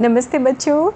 नमस्ते बच्चों।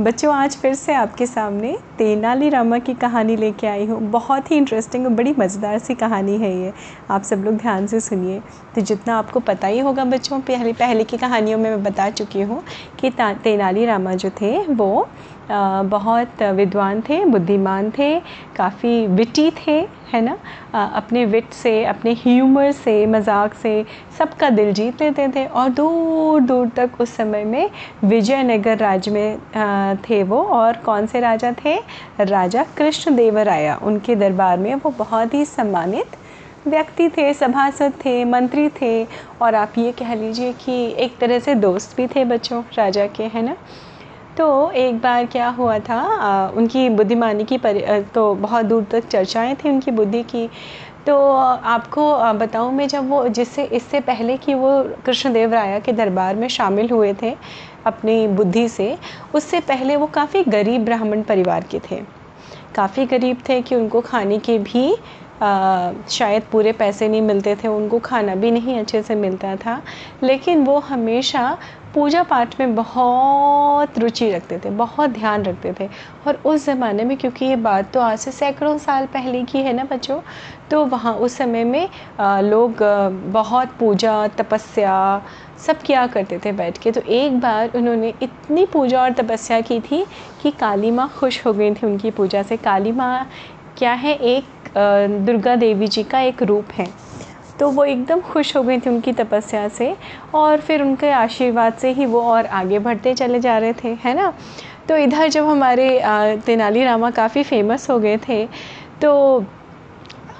बच्चों आज फिर से आपके सामने तेनाली रामा की कहानी लेके आई हूँ। बहुत ही इंटरेस्टिंग और बड़ी मज़ेदार सी कहानी है ये। आप सब लोग ध्यान से सुनिए। तो जितना आपको पता ही होगा बच्चों, पहले पहले की कहानियों में मैं बता चुकी हूँ कि तेनालीरामा जो थे, वो बहुत विद्वान थे, बुद्धिमान थे, काफ़ी विटी थे, है ना? अपने विट से, अपने ह्यूमर से, मज़ाक से सबका दिल जीत लेते थे और दूर दूर तक उस समय में विजयनगर राज्य में थे वो और कौन से राजा थे? राजा कृष्णदेवराया। उनके दरबार में वो बहुत ही सम्मानित व्यक्ति थे, सभासद थे, मंत्री थे। और आप ये कह लीजिए कि एक तरह से दोस्त भी थे बच्चों, राजा के, है ना? तो एक बार क्या हुआ था आ, उनकी बुद्धिमानी की परि तो बहुत दूर तक चर्चाएँ थी उनकी बुद्धि की। तो आपको बताऊँ मैं जब वो जिससे इससे पहले कि वो कृष्णदेव राया के दरबार में शामिल हुए थे अपनी बुद्धि से उससे पहले वो काफ़ी गरीब ब्राह्मण परिवार के थे। काफ़ी गरीब थे कि उनको खाने के भी आ, शायद पूरे पैसे नहीं मिलते थे उनको खाना भी नहीं अच्छे से मिलता था। लेकिन वो हमेशा पूजा पाठ में बहुत रुचि रखते थे बहुत ध्यान रखते थे। और उस ज़माने में क्योंकि ये बात तो आज से सैकड़ों साल पहले की है ना बच्चों तो वहाँ उस समय में आ, लोग बहुत पूजा तपस्या सब किया करते थे बैठ के। तो एक बार उन्होंने इतनी पूजा और तपस्या की थी कि काली माँ खुश हो गई थी उनकी पूजा से। काली माँ क्या है? एक दुर्गा देवी जी का एक रूप है। तो वो एकदम खुश हो गई थी उनकी तपस्या से और फिर उनके आशीर्वाद से ही वो और आगे बढ़ते चले जा रहे थे, है ना? तो इधर जब हमारे तेनाली रामा काफ़ी फ़ेमस हो गए थे तो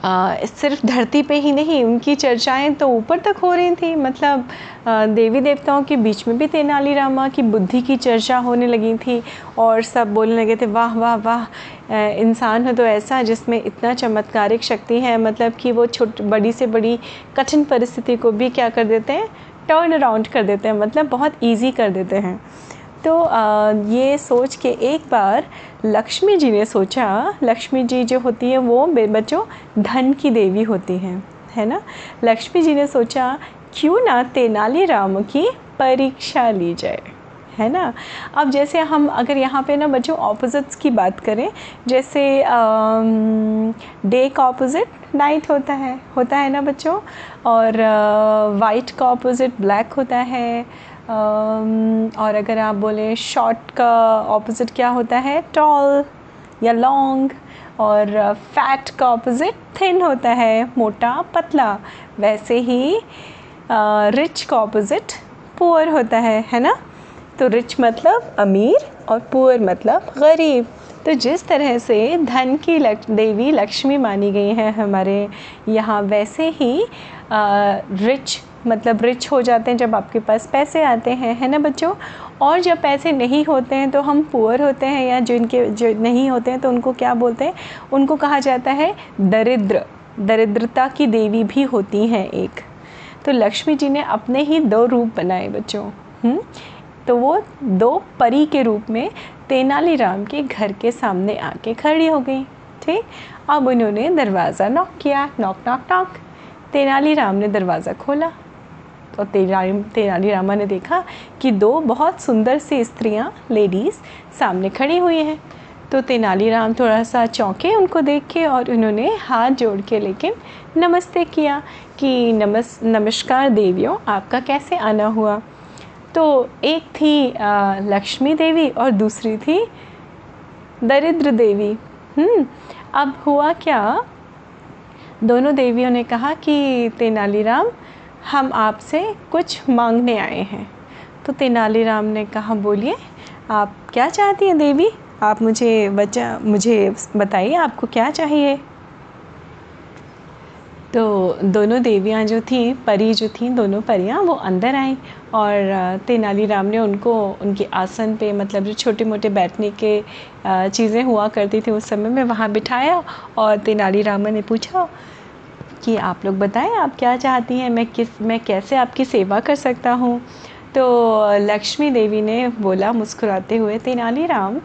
आ, सिर्फ़ धरती पे ही नहीं उनकी चर्चाएँ तो ऊपर तक हो रही थी। मतलब आ, देवी देवताओं के बीच में भी तेनालीरामा की बुद्धि की चर्चा होने लगी थी और सब बोलने लगे थे वाह वाह वाह इंसान हो तो ऐसा जिसमें इतना चमत्कारिक शक्ति है। मतलब कि वो छोट बड़ी से बड़ी कठिन परिस्थिति को भी क्या कर देते हैं? टर्न अराउंड कर देते हैं। मतलब बहुत ईजी कर देते हैं। तो आ, ये सोच के एक बार लक्ष्मी जी ने सोचा लक्ष्मी जी जो होती है वो बच्चों धन की देवी होती हैं है ना? लक्ष्मी जी ने सोचा क्यों ना तेनालीराम की परीक्षा ली जाए? है ना? अब जैसे हम अगर यहाँ पे ना बच्चों ऑपोजिट्स की बात करें जैसे डे का ऑपोजिट नाइट होता है होता है ना बच्चों? और वाइट का ऑपोजिट ब्लैक होता है और अगर आप बोलें शॉर्ट का ऑपोजिट क्या होता है? टॉल या लॉन्ग और फैट का ऑपोजिट थिन होता है मोटा पतला। वैसे ही रिच का ऑपोजिट पुअर होता है है ना? तो रिच मतलब अमीर और पुअर मतलब गरीब। तो जिस तरह से धन की लक, देवी लक्ष्मी मानी गई है हमारे यहाँ वैसे ही आ, रिच मतलब रिच हो जाते हैं जब आपके पास पैसे आते हैं, है ना बच्चों? और जब पैसे नहीं होते हैं तो हम पुअर होते हैं या जिनके, जो नहीं होते हैं तो उनको क्या बोलते हैं? उनको कहा जाता है दरिद्र। दरिद्रता की देवी भी होती हैं एक। तो लक्ष्मी जी ने अपने ही दो रूप बनाए बच्चों हम्म? तो वो दो परी के रूप में तेनालीराम के घर के सामने आके खड़ी हो गई, ठीक? अब उन्होंने दरवाज़ा नॉक किया नॉक नॉक नॉक तेनालीराम ने दरवाज़ा खोला। तो तेनाली तेनालीरामा ने देखा कि दो बहुत सुंदर सी स्त्रियाँ लेडीज़ सामने खड़ी हुई हैं। तो तेनालीराम थोड़ा सा चौंके उनको देख के और उन्होंने हाथ जोड़ के लेकिन नमस्ते किया कि नमस् नमस्कार देवियों आपका कैसे आना हुआ? तो एक थी आ, लक्ष्मी देवी और दूसरी थी दरिद्र देवी। हम्म अब हुआ क्या? दोनों देवियों ने कहा कि तेनालीराम हम आपसे कुछ मांगने आए हैं। तो तेनालीराम ने कहा, बोलिए, आप क्या चाहती हैं देवी? आप मुझे बचा, मुझे बताइए, आपको क्या चाहिए? तो दोनों देवियाँ जो थी, परी जो थी, दोनों परियाँ, वो अंदर आईं और तेनालीराम ने उनको, उनके आसन पे मतलब जो छोटे मोटे बैठने के चीज़ें हुआ करती थी उस समय में वहाँ बिठाया और तेनालीराम ने पूछा कि आप लोग बताएँ, आप क्या चाहती हैं, मैं किस, मैं कैसे आपकी सेवा कर सकता हूँ? तो लक्ष्मी देवी ने बोला मुस्कुराते हुए तेनालीराम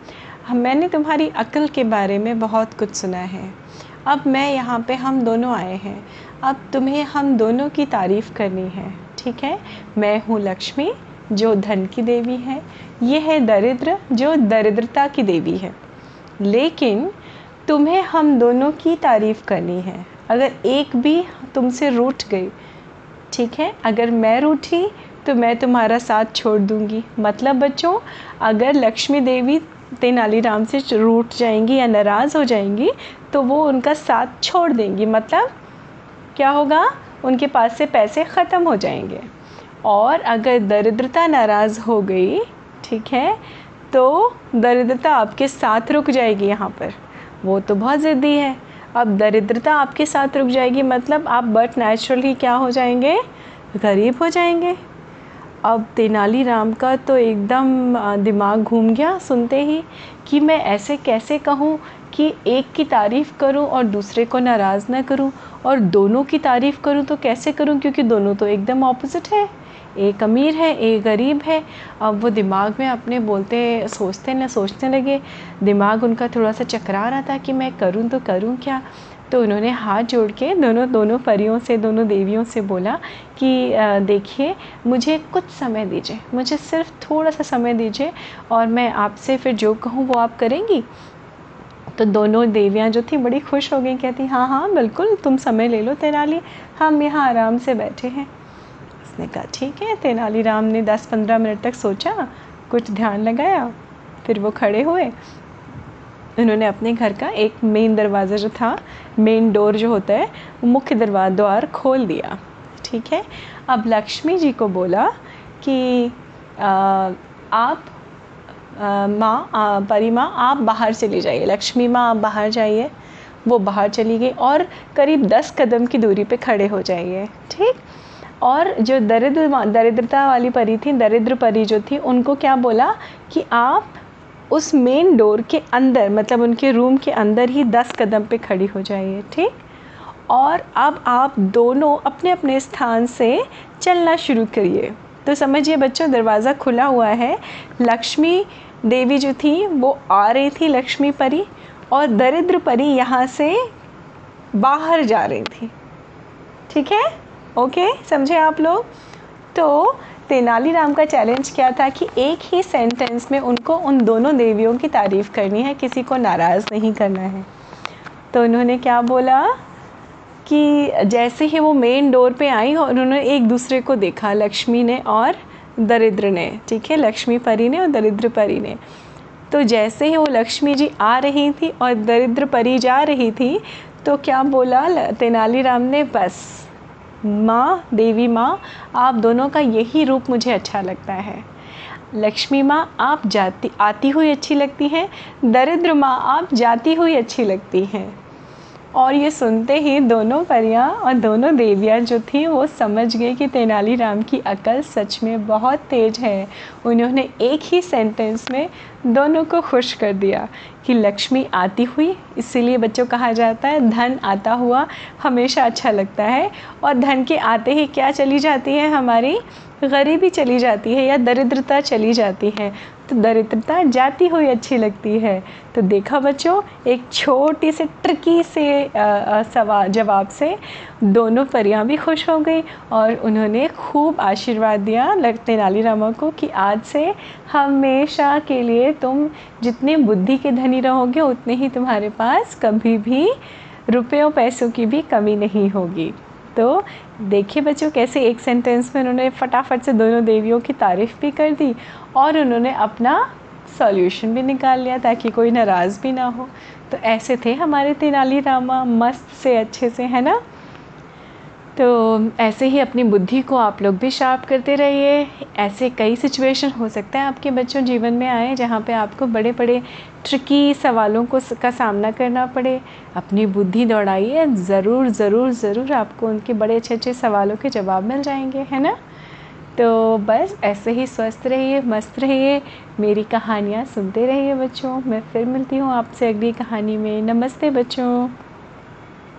मैंने तुम्हारी अक्ल के बारे में बहुत कुछ सुना है। अब मैं यहाँ पे हम दोनों आए हैं। अब तुम्हें हम दोनों की तारीफ़ करनी है, ठीक है? मैं हूँ लक्ष्मी, जो धन की देवी है। ये है दरिद्र, जो दरिद्रता की देवी है। लेकिन तुम्हें हम दोनों की तारीफ़ करनी है। अगर एक भी तुमसे रूठ गई, ठीक है? अगर मैं रूठी तो मैं तुम्हारा साथ छोड़ दूँगी। मतलब बच्चों, अगर लक्ष्मी देवी तेनालीराम से रूठ जाएँगी या नाराज़ हो जाएँगी तो वो उनका साथ छोड़ देंगी। मतलब क्या होगा? उनके पास से पैसे ख़त्म हो जाएँगे। और अगर दरिद्रता नाराज़ हो गई, ठीक है तो दरिद्रता आपके साथ रुक जाएगी यहाँ पर। वो तो बहुत ज़िद्दी है। अब दरिद्रता आपके साथ रुक जाएगी मतलब आप बट नेचुरली क्या हो जाएँगे? गरीब हो जाएँगे। अब तेनालीराम का तो एकदम दिमाग घूम गया सुनते ही कि मैं ऐसे कैसे कहूँ कि एक की तारीफ़ करूँ और दूसरे को नाराज़ ना करूँ और दोनों की तारीफ़ करूँ तो कैसे करूँ? क्योंकि दोनों तो एकदम ऑपोजिट है। एक अमीर है, एक गरीब है। अब वो दिमाग में अपने बोलते, सोचते न, सोचने लगे। दिमाग उनका थोड़ा सा चकरा रहा था कि मैं करूँ तो करूँ क्या? तो उन्होंने हाथ जोड़ के दोनों दोनों परियों से, दोनों देवियों से बोला कि देखिए, मुझे कुछ समय दीजिए। मुझे सिर्फ़ थोड़ा सा समय दीजिए और मैं आपसे फिर जो कहूँ वो आप करेंगी? तो दोनों देवियाँ जो थी, बड़ी खुश हो गई, कहती हाँ हाँ बिल्कुल, तुम समय ले लो तेनाली हम यहाँ आराम से बैठे हैं। उसने कहा ठीक है तेनालीराम ने 10-15 मिनट तक सोचा कुछ ध्यान लगाया फिर वो खड़े हुए। उन्होंने अपने घर का एक मेन दरवाज़ा जो था मेन डोर जो होता है मुख्य दरवाज़ा द्वार खोल दिया। ठीक है? अब लक्ष्मी जी को बोला कि आ, आप माँ परी माँ आप बाहर चली जाइए। लक्ष्मी माँ आप बाहर जाइए। वो बाहर चली गई और करीब दस कदम की दूरी पे खड़े हो जाइए। ठीक? और जो दरिद्र दरिद्रता वाली परी थी, दरिद्र परी जो थी, उनको क्या बोला कि आप उस मेन डोर के अंदर मतलब उनके रूम के अंदर ही दस कदम पे खड़ी हो जाइए, ठीक? और अब आप दोनों अपने अपने स्थान से चलना शुरू करिए। तो समझिए बच्चों, दरवाज़ा खुला हुआ है। लक्ष्मी देवी जो थी, वो आ रही थी लक्ष्मी परी और दरिद्र परी यहाँ से बाहर जा रही थी। ठीक है? ओके समझे आप लोग? तो तेनालीराम का चैलेंज क्या था कि एक ही सेंटेंस में उनको उन दोनों देवियों की तारीफ़ करनी है, किसी को नाराज़ नहीं करना है। तो उन्होंने क्या बोला कि जैसे ही वो मेन डोर पे आई और उन्होंने एक दूसरे को देखा, लक्ष्मी ने और दरिद्र ने, ठीक है? लक्ष्मी परी ने और दरिद्र परी ने। तो जैसे ही वो लक्ष्मी जी आ रही थी और दरिद्र परी जा रही थी तो क्या बोला तेनालीराम ने? बस। माँ, देवी माँ, आप दोनों का यही रूप मुझे अच्छा लगता है। लक्ष्मी माँ, आप जाती, आती हुई अच्छी लगती हैं। दरिद्र माँ, आप जाती हुई अच्छी लगती हैं। और ये सुनते ही दोनों परियाँ और दोनों देवियाँ जो थीं, वो समझ गए कि तेनालीराम की अकल सच में बहुत तेज है। उन्होंने एक ही सेंटेंस में दोनों को खुश कर दिया कि लक्ष्मी आती हुई, इसीलिए बच्चों कहा जाता है, धन आता हुआ हमेशा अच्छा लगता है। और धन के आते ही क्या चली जाती है हमारी? गरीबी चली जाती है या दरिद्रता चली जाती है तो दरिद्रता जाती हुई अच्छी लगती है। तो देखा बच्चों, एक छोटी से ट्रिकी से सवाल जवाब से दोनों परियाँ भी खुश हो गई और उन्होंने खूब आशीर्वाद दिया तेनाली रामा को कि आज से हमेशा के लिए तुम जितने बुद्धि के धनी रहोगे, उतने ही तुम्हारे पास कभी भी रुपयों, पैसों की भी कमी नहीं होगी। तो देखिए बच्चों कैसे एक सेंटेंस में उन्होंने फटाफट से दोनों देवियों की तारीफ़ भी कर दी और उन्होंने अपना सॉल्यूशन भी निकाल लिया ताकि कोई नाराज़ भी ना हो। तो ऐसे थे हमारे तेनाली रामा। मस्त से अच्छे से, है ना? तो ऐसे ही अपनी बुद्धि को आप लोग भी शार्प करते रहिए। ऐसे कई सिचुएशन हो सकते हैं आपके बच्चों जीवन में आए जहाँ पे आपको बड़े बड़े ट्रिकी सवालों को का सामना करना पड़े। अपनी बुद्धि दौड़ाइए, ज़रूर ज़रूर ज़रूर आपको उनके बड़े अच्छे अच्छे सवालों के जवाब मिल जाएँगे, है ना? तो बस ऐसे ही स्वस्थ रहिए, मस्त रहिए। मेरी कहानियाँ सुनते रहिए बच्चों। मैं फिर मिलती हूँ आपसे अगली कहानी में। नमस्ते बच्चों।